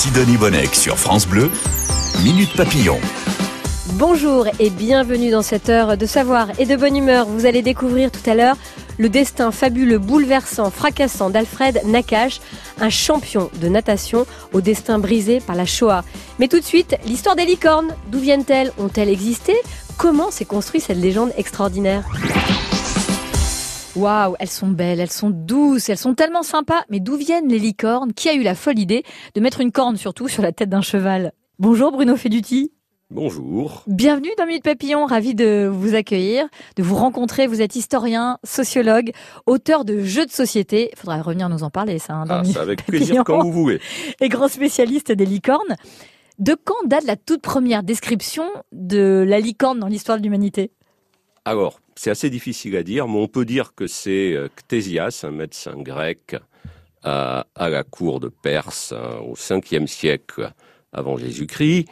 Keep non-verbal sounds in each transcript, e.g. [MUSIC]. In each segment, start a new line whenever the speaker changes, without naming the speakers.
Sidonie Bonnec sur France Bleu, Minute Papillon.
Bonjour et bienvenue dans cette heure de savoir et de bonne humeur. Vous allez découvrir tout à l'heure le destin fabuleux, bouleversant, fracassant d'Alfred Nakache, un champion de natation au destin brisé par la Shoah. Mais tout de suite, l'histoire des licornes. D'où viennent-elles? Ont-elles existé? Comment s'est construite cette légende extraordinaire?
Waouh, elles sont belles, elles sont douces, elles sont tellement sympas. Mais d'où viennent les licornes? Qui a eu la folle idée de mettre une corne surtout sur la tête d'un cheval? Bonjour Bruno Feduti.
Bonjour.
Bienvenue dans Minute Papillon, ravi de vous accueillir, de vous rencontrer. Vous êtes historien, sociologue, auteur de jeux de société. Il faudra revenir nous en parler, ça.
Hein, ah, ça avec plaisir quand vous voulez. [LAUGHS]
Et grand spécialiste des licornes. De quand date la toute première description de la licorne dans l'histoire de l'humanité?
Alors, c'est assez difficile à dire, mais on peut dire que c'est euh, Ctésias, un médecin grec à, la cour de Perse hein, au 5e siècle avant Jésus-Christ,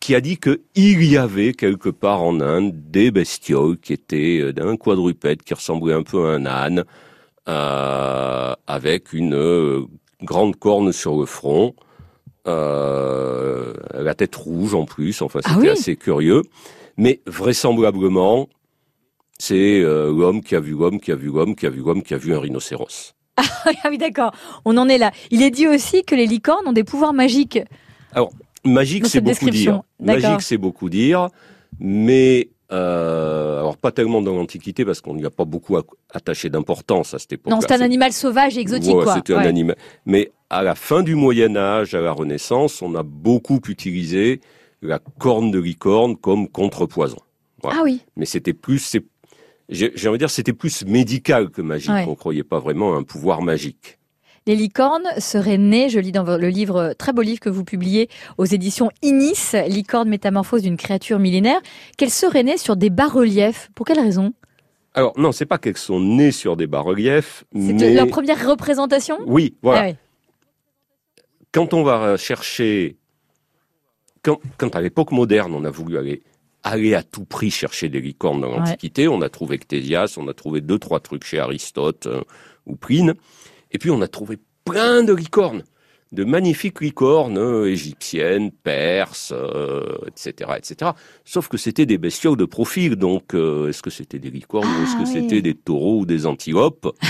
qui a dit qu'il y avait quelque part en Inde des bestioles qui étaient euh, d'un quadrupède qui ressemblait un peu à un âne, euh, avec une grande corne sur le front, la tête rouge en plus. Enfin, ah c'était assez curieux. Mais vraisemblablement, c'est l'homme qui a vu l'homme, qui a vu l'homme, qui a vu l'homme, qui a vu un rhinocéros. [LAUGHS]
ah oui, d'accord. On en est là. Il est dit aussi que les licornes ont des pouvoirs magiques.
Alors, Magique, c'est beaucoup dire. Magique, c'est beaucoup dire, mais euh, alors pas tellement dans l'Antiquité parce qu'on n'y a pas beaucoup attaché d'importance à cette époque.
Non, c'est un animal sauvage et exotique,
quoi. C'était un animal. Mais à la fin du Moyen Âge, à la Renaissance, on a beaucoup utilisé la corne de licorne comme contrepoison.
Ah oui.
Mais c'était plus, j'ai envie de dire, c'était plus médical que magique. On croyait pas vraiment à un pouvoir magique.
Les licornes seraient nées, je lis dans le livre, très beau livre que vous publiez aux éditions Inis, Licorne métamorphose d'une créature millénaire, qu'elles seraient nées sur des bas-reliefs. Pour quelle raison?
Alors non, c'est pas qu'elles sont nées sur des bas-reliefs,
C'est leur première représentation?
Oui, voilà. Ah quand on va chercher, quand, à l'époque moderne, on a voulu aller aller à tout prix chercher des licornes dans l'Antiquité. On a trouvé Ctésias, on a trouvé deux, trois trucs chez Aristote euh, ou Pline. Et puis on a trouvé plein de licornes, de magnifiques licornes euh, égyptiennes, perses, etc., euh, etc. Sauf que c'était des bestioles de profil. Donc, euh, est-ce que c'était des licornes ou est-ce que ah c'était des taureaux ou des antilopes? [LAUGHS]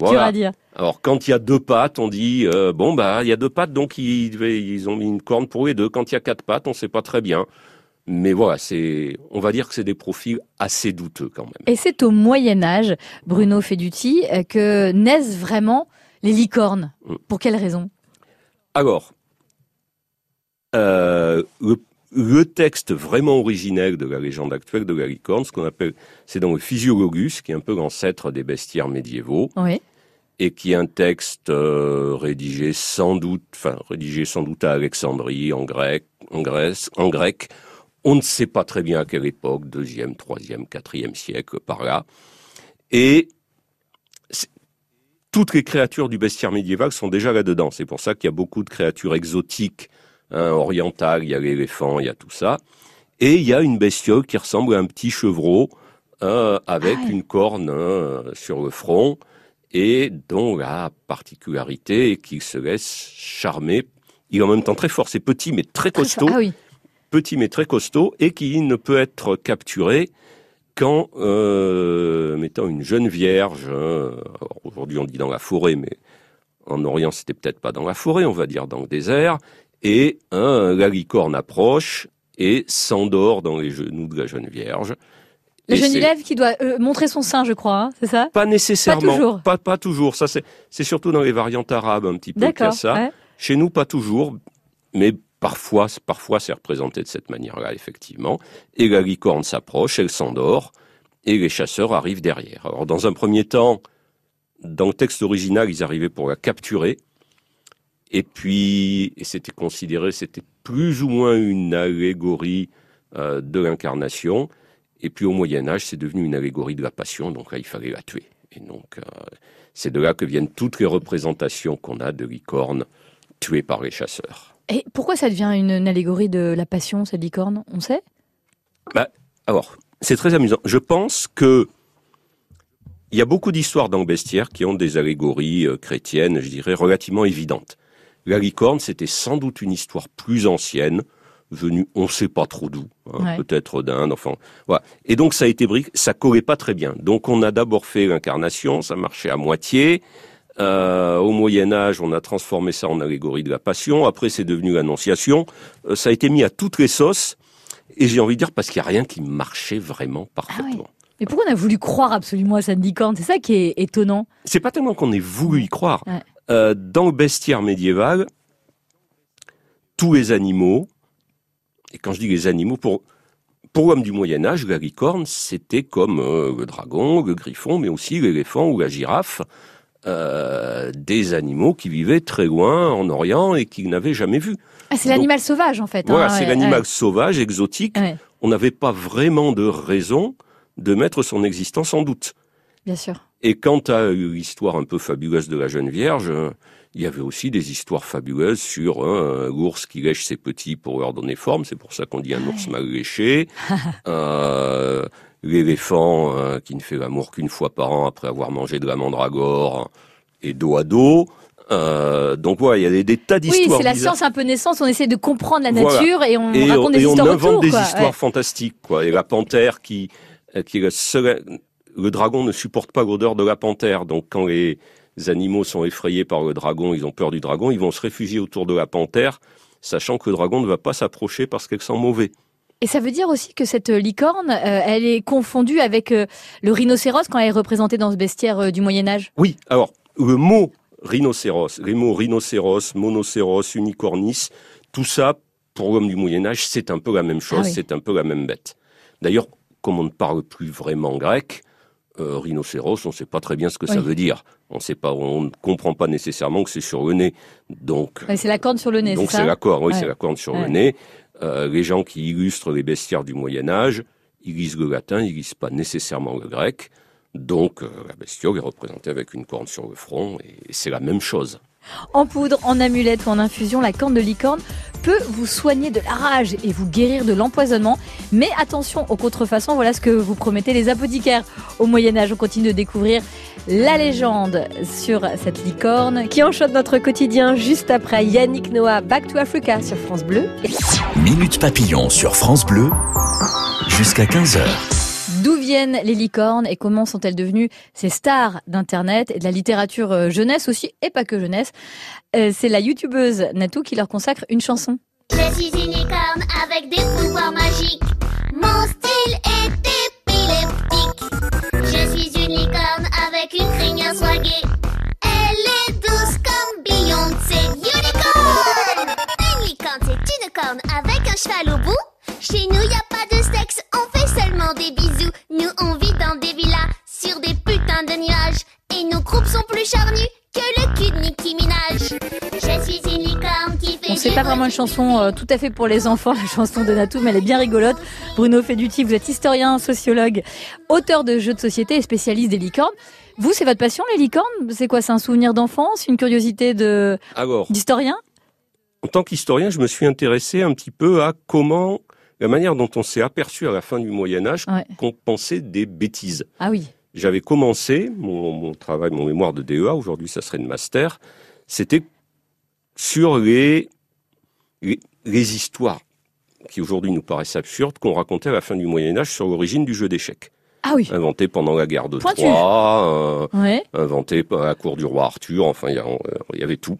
Voilà. dire.
Alors quand il y a deux pattes, on dit bon bah il y a deux pattes donc ils, ils ont mis une corne pour les deux. Quand il y a quatre pattes, on ne sait pas très bien. Mais voilà, c'est, on va dire que c'est des profils assez douteux quand même.
Et c'est au Moyen Âge, Bruno Feduti, que naissent vraiment les licornes. Mm. Pour quelle raison?
Alors, euh, le, texte vraiment originel de la légende actuelle de la licorne, ce qu'on appelle, c'est dans le Physiologus, qui est un peu l'ancêtre des bestiaires médiévaux. Et qui est un texte euh, rédigé sans doute, enfin rédigé sans doute à Alexandrie, en grec, en Grèce, en grec, on ne sait pas très bien à quelle époque, deuxième, troisième, quatrième siècle par là. Et toutes les créatures du bestiaire médiéval sont déjà là-dedans. C'est pour ça qu'il y a beaucoup de créatures exotiques, hein, orientales, il y a l'éléphant, il y a tout ça. Et il y a une bestiole qui ressemble à un petit chevreau hein, avec ah une corne hein, sur le front et dont la particularité est qu'il se laisse charmer. Il est en même temps très fort, c'est petit mais très costaud. Ah oui petit mais très costaud et qui ne peut être capturé qu'en euh, mettant une jeune vierge. Hein. Aujourd'hui on dit dans la forêt, mais en Orient c'était peut-être pas dans la forêt, on va dire dans le désert. Et hein, la licorne approche et s'endort dans les genoux de la jeune vierge.
La jeune élève qui doit euh, montrer son sein, je crois, hein, c'est ça?
Pas nécessairement. Pas toujours. Pas, toujours. Ça, c'est surtout dans les variantes arabes un petit peu qu'il ça. Chez nous, pas toujours, mais Parfois, parfois c'est représenté de cette manière-là, effectivement. Et la licorne s'approche, elle s'endort, et les chasseurs arrivent derrière. Alors, dans un premier temps, dans le texte original, ils arrivaient pour la capturer. Et puis, c'était considéré, c'était plus ou moins une allégorie euh, de l'incarnation. Et puis, au Moyen Âge, c'est devenu une allégorie de la passion. Donc là, il fallait la tuer. Et donc, euh, c'est de là que viennent toutes les représentations qu'on a de licornes tuées par les chasseurs.
Et pourquoi ça devient une, allégorie de la passion, cette licorne? On sait?
Bah, Alors, c'est très amusant. Je pense que il y a beaucoup d'histoires dans le bestiaire qui ont des allégories euh, chrétiennes, je dirais, relativement évidentes. La licorne, c'était sans doute une histoire plus ancienne, venue on sait pas trop d'où, hein,
Ouais.
peut-être d'Inde, enfin voilà. Et donc ça a été brique, ça collait pas très bien. Donc on a d'abord fait l'incarnation, ça marchait à moitié. Euh, au Moyen Âge, on a transformé ça en allégorie de la Passion. Après, c'est devenu l'Annonciation. Euh, ça a été mis à toutes les sauces. Et j'ai envie de dire parce qu'il n'y a rien qui marchait vraiment parfaitement.
Mais pourquoi on a voulu croire absolument à cette licorne? C'est ça qui est étonnant.
C'est pas tellement qu'on ait voulu y croire.
Ouais.
Euh, dans le bestiaire médiéval, tous les animaux, et quand je dis les animaux, pour, pour l'homme du Moyen Âge, la licorne, c'était comme euh, le dragon, le griffon, mais aussi l'éléphant ou la girafe, euh, des animaux qui vivaient très loin en Orient et qu'il n'avait jamais vus.
Ah, c'est l'animal sauvage en fait.
Voilà,
hein,
c'est
ouais,
l'animal sauvage, exotique.
ouais.
On n'avait pas vraiment de raison de mettre son existence en doute.
bien sûr.
Et quant à l'histoire un peu fabuleuse de la jeune vierge, euh, il y avait aussi des histoires fabuleuses sur hein, l'ours qui lèche ses petits pour leur donner forme. C'est pour ça qu'on dit un ours mal léché. [LAUGHS] Euh, L'éléphant euh, qui ne fait l'amour qu'une fois par an après avoir mangé de la mandragore et dos à dos. Euh, donc voilà, il y a des, des tas
Oui,
d'histoires
c'est la
bizarres.
science un peu naissance. On essaie de comprendre la
Voilà.
nature et on
et
raconte
on,
des
et on
histoires
invente
autour.
des
quoi.
histoires
Ouais.
fantastiques, quoi. Et la panthère qui, euh, qui est le seul, le dragon ne supporte pas l'odeur de la panthère. Donc, quand les animaux sont effrayés par le dragon, ils ont peur du dragon, ils vont se réfugier autour de la panthère, sachant que le dragon ne va pas s'approcher parce qu'elle sent mauvais.
Et ça veut dire aussi que cette licorne, euh, elle est confondue avec euh, le rhinocéros quand elle est représentée dans ce bestiaire euh, du Moyen Âge.
Oui. Alors, le mot rhinocéros, les mots rhinocéros, monocéros, unicornis, tout ça, pour l'homme du Moyen-Âge, c'est un peu la même chose,
Ah oui.
c'est un peu la même bête. D'ailleurs, comme on ne parle plus vraiment grec, euh, rhinocéros, on ne sait pas très bien ce que ça veut dire. On sait pas, on ne comprend pas nécessairement que c'est sur le nez. Donc,
Ouais, c'est la corne sur le nez,
donc
c'est
la corne, oui,
Ouais.
c'est la corne sur
Ouais.
le nez. Euh, les gens qui illustrent les bestiaires du Moyen Âge, ils lisent le latin, ils lisent pas nécessairement le grec. Donc euh, la bestiole est représentée avec une corne sur le front et c'est la même chose.
En poudre, en amulette ou en infusion, la corne de licorne peut vous soigner de la rage et vous guérir de l'empoisonnement. Mais attention aux contrefaçons, voilà ce que vous promettez les apothicaires au Moyen-Âge. On continue de découvrir la légende sur cette licorne.
Qui enchante notre quotidien juste après Yannick Noah, Back to Africa sur France Bleu.
Minute Papillon sur France Bleu jusqu'à 15h.
D'où viennent les licornes et comment sont-elles devenues ces stars d'Internet et de la littérature euh, jeunesse aussi, et pas que jeunesse Euh, C'est la youtubeuse Natou qui leur consacre une chanson.
Je suis une licorne avec des pouvoirs magiques. Mon style est épileptique. Je suis une licorne avec une crinière swaguée. Elle est douce comme Beyoncé. Unicorn! Une licorne, c'est une corne avec un cheval au bout. Chez nous, y a pas de sexe, on
c'est pas vraiment une chanson euh, tout à fait pour les enfants, la chanson de Natou, mais elle est bien rigolote. Bruno Feduti, vous êtes historien, sociologue, auteur de jeux de société et spécialiste des licornes. Vous, c'est votre passion, les licornes? C'est quoi C'est un souvenir d'enfance Une curiosité de d'historien?
en tant qu'historien, je me suis intéressé un petit peu à comment, la manière dont on s'est aperçu à la fin du Moyen Âge
Ouais.
qu'on pensait des bêtises.
Ah oui.
J'avais commencé mon, mon travail, mon mémoire de DEA, aujourd'hui ça serait de master, c'était sur les, les, histoires qui aujourd'hui nous paraissent absurdes qu'on racontait à la fin du Moyen Âge sur l'origine du jeu d'échecs,
Ah oui.
inventé pendant la guerre de. Troie, euh,
Ouais.
inventé à la cour du roi Arthur, enfin il y, avait tout.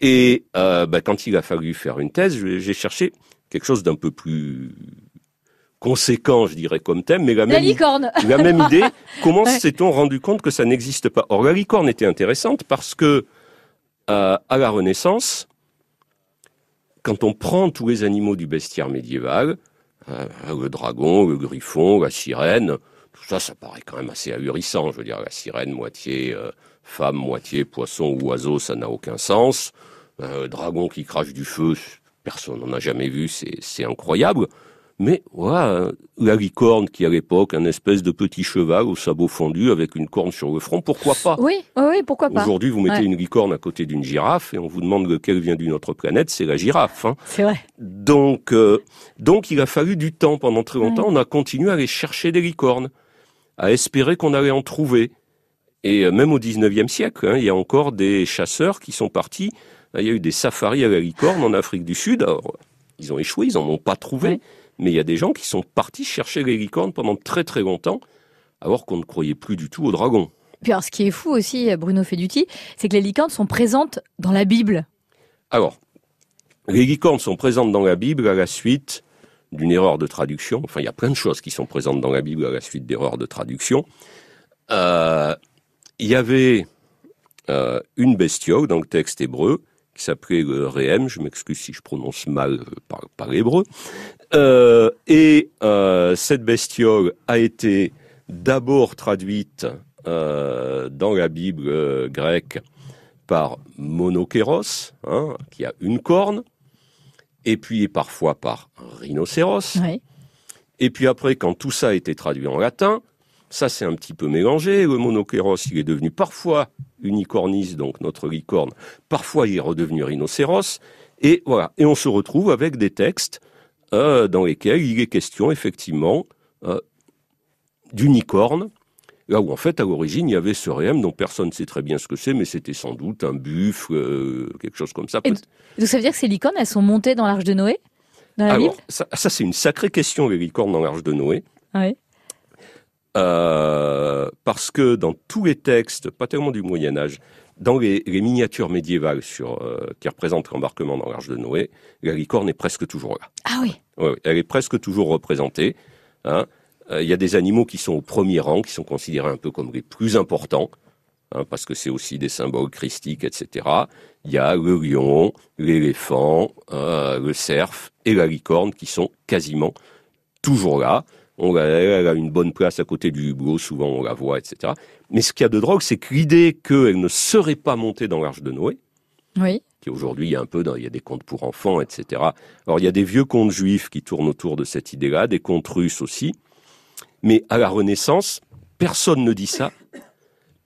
Et euh, bah, quand il a fallu faire une thèse, j'ai cherché quelque chose d'un peu plus conséquent, je dirais, comme thème, mais la
La
même,
licorne.
la même idée, [LAUGHS] comment
Ouais.
s'est-on rendu compte que ça n'existe pas? Or, la licorne était intéressante parce que, euh, à la Renaissance, quand on prend tous les animaux du bestiaire médiéval, euh, le dragon, le griffon, la sirène, tout ça, ça paraît quand même assez ahurissant. Je veux dire, la sirène, moitié euh, femme, moitié poisson ou oiseau, ça n'a aucun sens. Euh, le dragon qui crache du feu, personne n'en a jamais vu, c'est incroyable. Mais voilà, la licorne qui à l'époque, un espèce de petit cheval au sabot fondu avec une corne sur le front, pourquoi pas?
Oui, oui, pourquoi pas
Aujourd'hui, vous mettez
Ouais.
une licorne à côté d'une girafe et on vous demande lequel vient d'une autre planète, c'est la girafe. hein.
C'est vrai.
Donc, euh, donc, il a fallu du temps pendant très longtemps. On a continué à aller chercher des licornes, à espérer qu'on allait en trouver. Et euh, même au 19e siècle, hein, il y a encore des chasseurs qui sont partis Il y a eu des safaris à la licorne en Afrique du Sud. Alors, ils ont échoué, ils n'en ont pas trouvé.
Ouais.
Mais il y a des gens qui sont partis chercher les licornes pendant très très longtemps, alors qu'on ne croyait plus du tout aux dragons.
Puis alors, ce qui est fou aussi, Bruno Feduti, c'est que les licornes sont présentes dans la Bible.
Alors, les licornes sont présentes dans la Bible à la suite d'une erreur de traduction. Enfin, il y a plein de choses qui sont présentes dans la Bible à la suite d'erreurs de traduction. Euh, il y avait euh, une bestiole dans le texte hébreu qui s'appelait le Réhem. Je m'excuse si je prononce mal euh, par, par l'hébreu. Euh, et euh, cette bestiole a été d'abord traduite euh, dans la Bible euh, grecque par monokéros, hein, qui a une corne, et puis parfois par rhinocéros.
Oui.
Et puis après, quand tout ça a été traduit en latin, ça s'est un petit peu mélangé. Le monokéros, il est devenu parfois unicornis, donc notre licorne. Parfois, il est redevenu rhinocéros. Et voilà. Et on se retrouve avec des textes euh, dans lesquels il est question effectivement euh, d'unicorne. Là où en fait, à l'origine, il y avait ce réem dont personne ne sait très bien ce que c'est, mais c'était sans doute un buffle, euh, quelque chose comme ça.
Et Donc ça veut dire que ces licornes, elles sont montées dans l'arche de Noé Dans la
Alors, ça, ça, c'est une sacrée question, les licornes dans l'arche de Noé.
Oui.
Euh, parce que dans tous les textes, pas tellement du Moyen Âge, dans les, les miniatures médiévales sur, euh, qui représentent l'embarquement dans l'arche de Noé, la licorne est presque toujours là.
Ah oui.
Ouais, elle est presque toujours représentée. hein. Euh, Il y a des animaux qui sont au premier rang, qui sont considérés un peu comme les plus importants, hein, parce que c'est aussi des symboles christiques, etc. Il y a le lion, l'éléphant, le cerf et la licorne qui sont quasiment toujours là. On la- elle a une bonne place à côté du hublot, souvent on la voit, etc. Mais ce qu'il y a de drôle, c'est que l'idée qu'elle ne serait pas montée dans l'arche de Noé,
Oui.
qui aujourd'hui il y a un peu, dans, il y a des contes pour enfants, etc. Alors il y a des vieux contes juifs qui tournent autour de cette idée-là, des contes russes aussi. Mais à la Renaissance, personne ne dit ça.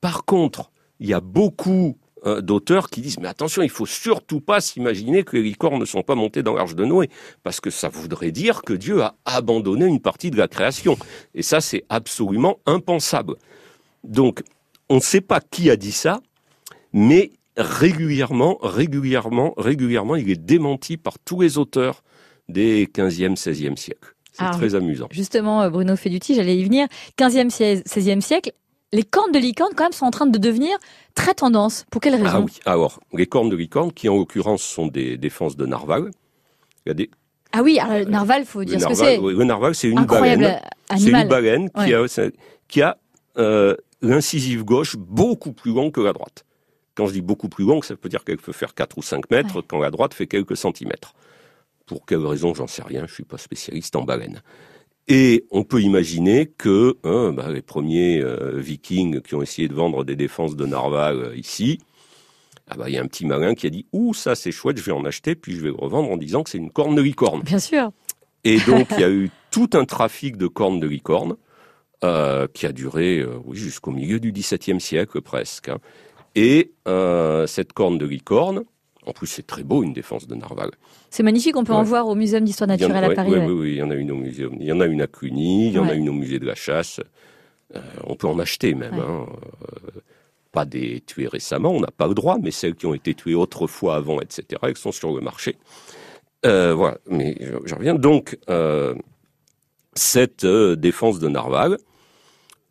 Par contre, il y a beaucoup euh, d'auteurs qui disent mais attention, il faut surtout pas s'imaginer que les licornes ne sont pas montées dans l'arche de Noé, parce que ça voudrait dire que Dieu a abandonné une partie de la création. Et ça, c'est absolument impensable. Donc, on ne sait pas qui a dit ça, mais régulièrement, régulièrement, régulièrement, il est démenti par tous les auteurs des 15e, 16e siècles. C'est très amusant.
Justement, euh, Bruno Feduti, j'allais y venir. 15e, 16e siècle, les cornes de licorne, quand même, sont en train de devenir très tendance. Pour quelle raison?
Ah oui, alors, les cornes de licorne, qui en l'occurrence sont des défenses de narval. Il y a des,
Ah oui, alors, le narval, faut dire ce que c'est.
le narval, c'est une
Incroyable
baleine. C'est une baleine qui a, c'est- qui a euh, l'incisive gauche beaucoup plus longue que la droite. Quand je dis beaucoup plus longue, ça peut dire qu'elle peut faire 4 ou 5 mètres,
Ouais.
quand la droite fait quelques centimètres. Pour quelle raison, j'en sais rien, je suis pas spécialiste en baleine. Et on peut imaginer que hein, bah, les premiers euh, vikings qui ont essayé de vendre des défenses de narval euh, ici, ah bah, il y a un petit malin qui a dit « Ouh, ça c'est chouette, je vais en acheter, puis je vais le revendre en disant que c'est une corne de licorne ».
Bien sûr.
Et donc, [LAUGHS] il y a eu tout un trafic de cornes de licorne euh, qui a duré oui, jusqu'au milieu du XVIIe siècle presque. hein. Et cette corne de licorne, en plus c'est très beau une défense de narval.
C'est magnifique, on peut en voir au Muséum d'histoire naturelle à Paris.
ouais,
ouais.
oui, oui, il y en a une au musée. Il y en a une à Cluny, il y en a une au musée de la chasse. Euh, on peut en acheter même. Hein. Euh, pas des tuées récemment, on n'a pas le droit, mais celles qui ont été tuées autrefois avant, etc., elles sont sur le marché. Euh, voilà, mais je, reviens. Donc, cette défense de narval,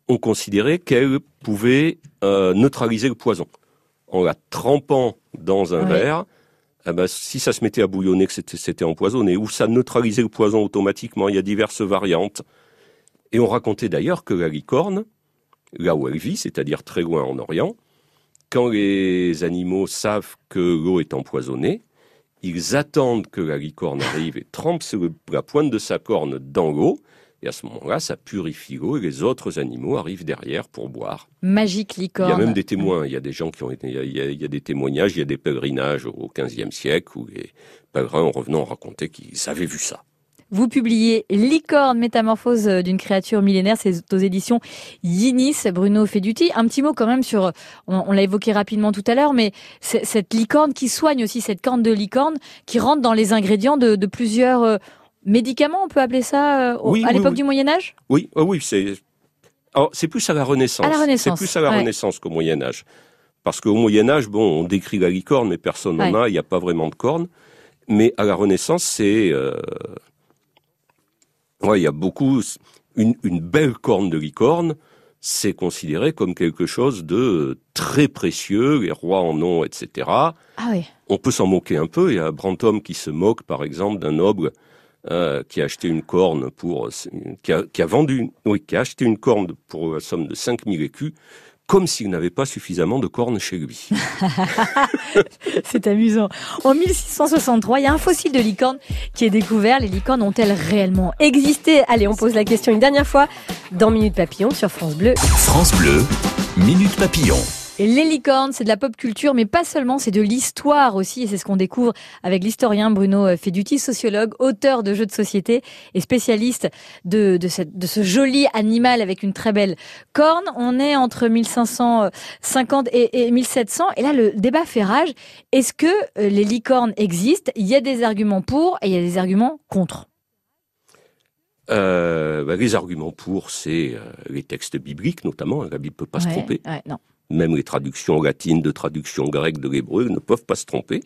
on considérait qu'elle pouvait neutraliser le poison. En la trempant dans un
Ouais.
verre, eh ben, si ça se mettait à bouillonner, que c'était- empoisonné, ou ça neutralisait le poison automatiquement, il y a diverses variantes. Et on racontait d'ailleurs que la licorne, là où elle vit, c'est-à-dire très loin en Orient, quand les animaux savent que l'eau est empoisonnée, ils attendent que la licorne arrive et trempe la pointe de sa corne dans l'eau, et à ce moment-là, ça purifie l'eau et les autres animaux arrivent derrière pour boire.
Magique
Il
licorne.
y a même des témoins, il y a des gens qui ont été, il y a, il y il des témoignages, il y a des pèlerinages au XVe siècle où les pèlerins en revenant racontaient qu'ils avaient vu ça.
Vous publiez Licorne, métamorphose d'une créature millénaire, c'est aux éditions Yinis, Bruno Feduti. Un petit mot quand même sur, on, on l'a évoqué rapidement tout à l'heure, mais cette licorne qui soigne aussi, cette corne de licorne qui rentre dans les ingrédients de, de plusieurs médicaments, on peut appeler ça, euh,
Oui,
à l'époque
oui.
du Moyen-Âge?
Oui, ah oui, c'est. C'est plus à la Renaissance.
À la Renaissance,
C'est plus à la
ouais.
Renaissance qu'au Moyen Âge, Parce qu'au Moyen Âge, bon, on décrit la licorne, mais personne n'en
Ouais.
a, il n'y a pas vraiment de cornes. Mais à la Renaissance, c'est... euh, Ouais, il y a beaucoup... Une, une belle corne de licorne, c'est considéré comme quelque chose de très précieux, les rois en ont, etc.
Ah oui.
On peut s'en moquer un peu. Il y a Brantôme qui se moque, par exemple, d'un noble euh, qui a acheté une corne pour, qui a, qui a vendu, oui, qui a acheté une corne pour la somme de 5000 écus, comme s'il n'avait pas suffisamment de cornes chez lui. [LAUGHS]
C'est amusant. En 1663, il y a un fossile de licorne qui est découvert. Les licornes ont-elles réellement existé?
Allez, on pose la question une dernière fois dans Minute Papillon sur France Bleu.
France Bleu, Minute Papillon.
Et les licornes, c'est de la pop culture, mais pas seulement, c'est de l'histoire aussi. Et c'est ce qu'on découvre avec l'historien Bruno Feduti, sociologue, auteur de jeux de société et spécialiste de, de, cette, de ce joli animal avec une très belle corne. On est entre 1550 et, et 1700. Et là, le débat fait rage. Est-ce que euh, les licornes existent? Il y a des arguments pour et il y a des arguments contre.
Euh, bah, les arguments pour, c'est euh, les textes bibliques, notamment. La Bible peut pas se tromper.
ouais, non.
Même les traductions latines de traductions grecques de l'hébreu ne peuvent pas se tromper.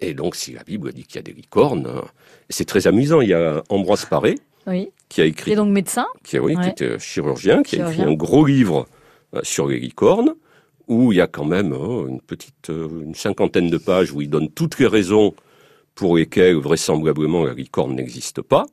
Et donc, si la Bible dit qu'il y a des licornes, euh, c'est très amusant. Il y a Ambroise Paré
Oui.
qui a écrit
est donc médecin.
qui, oui, qui était chirurgien, qui a écrit un gros livre euh, sur les licornes, où il y a quand même oh, une petite, euh, une cinquantaine de pages où il donne toutes les raisons pour lesquelles vraisemblablement la licorne n'existe pas.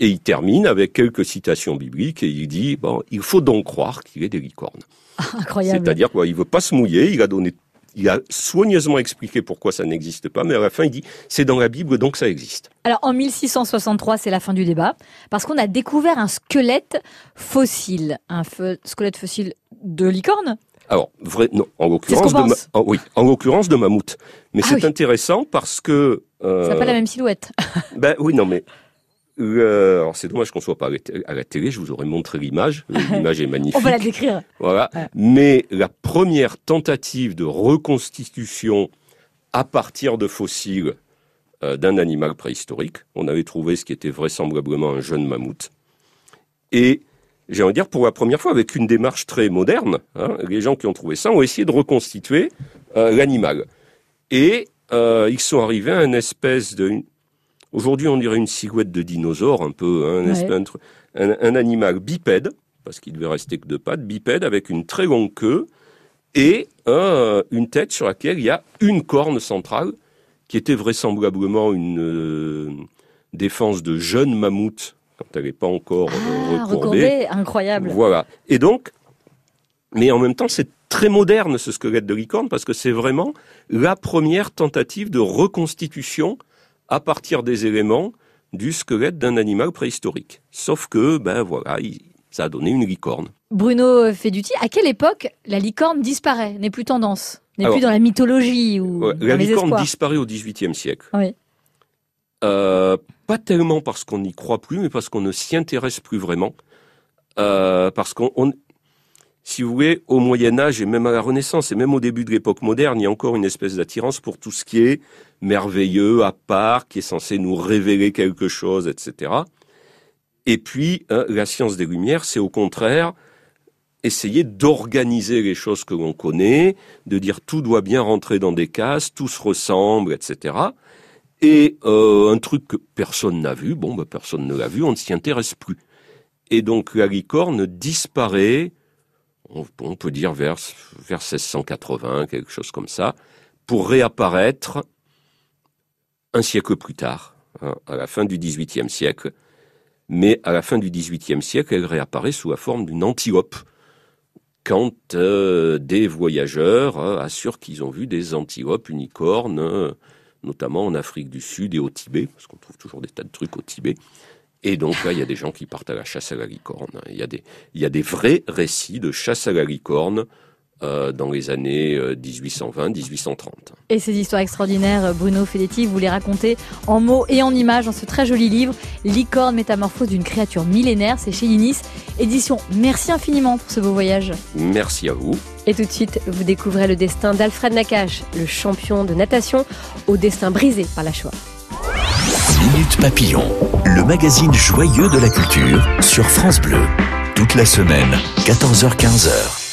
Et il termine avec quelques citations bibliques et il dit bon, il faut donc croire qu'il est des licornes. [LAUGHS]
Incroyable.
C'est-à-dire quoi, il veut pas se mouiller, il a donné, il a soigneusement expliqué pourquoi ça n'existe pas, mais à la fin il dit c'est dans la Bible donc ça existe.
Alors en 1663, c'est la fin du débat, parce qu'on a découvert un squelette fossile, un squelette fossile de licorne.
Alors, vrai, non, en l'occurrence de, ma- oh, oui, en l'occurrence de mammouth. Mais
Ah
c'est
oui.
intéressant parce que, euh,
Ça n'a pas la même silhouette.
ben oui, non, mais euh, alors c'est dommage qu'on soit pas à la télé. Je vous aurais montré l'image. [LAUGHS] L'image est magnifique.
On va la décrire.
Voilà.
Ouais.
Mais la première tentative de reconstitution à partir de fossiles euh, d'un animal préhistorique, on avait trouvé ce qui était vraisemblablement un jeune mammouth. Et j'ai envie de dire, pour la première fois, avec une démarche très moderne, hein, les gens qui ont trouvé ça ont essayé de reconstituer euh, l'animal. Et euh, ils sont arrivés à une espèce de... Aujourd'hui, on dirait une silhouette de dinosaure, un peu, hein, un,
Ouais.
espèce- un tr- un- un animal bipède, parce qu'il devait rester que deux pattes, bipède, avec une très longue queue et euh, une tête sur laquelle il y a une corne centrale, qui était vraisemblablement une euh, défense de jeune mammouth, quand elle n'est pas encore euh,
Ah,
recourbée.
recourbé, incroyable.
Voilà. Et donc, mais en même temps, c'est très moderne ce squelette de licorne parce que c'est vraiment la première tentative de reconstitution à partir des éléments du squelette d'un animal préhistorique. Sauf que, ben voilà, il- ça a donné une licorne.
Bruno Feduti, à quelle époque la licorne disparaît, n'est plus tendance, n'est plus dans la mythologie ou
Ouais,
dans
la
les
licorne
espoirs
disparaît au XVIIIe siècle.
Oui.
Euh, pas tellement parce qu'on n'y croit plus, mais parce qu'on ne s'y intéresse plus vraiment. Euh, parce qu'on, on- si vous voulez, au Moyen Âge et même à la Renaissance et même au début de l'époque moderne, il y a encore une espèce d'attirance pour tout ce qui est merveilleux, à part, qui est censé nous révéler quelque chose, etc. Et puis, hein, la science des Lumières, c'est au contraire essayer d'organiser les choses que l'on connaît, de dire tout doit bien rentrer dans des cases, tout se ressemble, etc. Et euh, un truc que personne n'a vu, bon, ben, personne ne l'a vu, on ne s'y intéresse plus. Et donc la licorne disparaît, on, peut dire vers, vers 1680, quelque chose comme ça, pour réapparaître un siècle plus tard, hein, à la fin du XVIIIe siècle. Mais à la fin du XVIIIe siècle, elle réapparaît sous la forme d'une antilope. Quand euh, des voyageurs euh, assurent qu'ils ont vu des antilopes unicornes, euh, notamment en Afrique du Sud et au Tibet, parce qu'on trouve toujours des tas de trucs au Tibet. Et donc là, il y a des gens qui partent à la chasse à la licorne. Il y a des, il y a des vrais récits de chasse à la licorne euh, dans les années euh, 1820-1830.
Et ces histoires extraordinaires, Bruno Fedetti, vous les racontez en mots et en images dans ce très joli livre, Licorne métamorphose d'une créature millénaire, c'est chez Inis, édition. Merci infiniment pour ce beau voyage.
Merci à vous.
Et tout de suite, vous découvrez le destin d'Alfred Nakache, le champion de natation au destin brisé par la Shoah.
Minute Papillon, le magazine joyeux de la culture sur France Bleu. Toute la semaine, 14h-15h.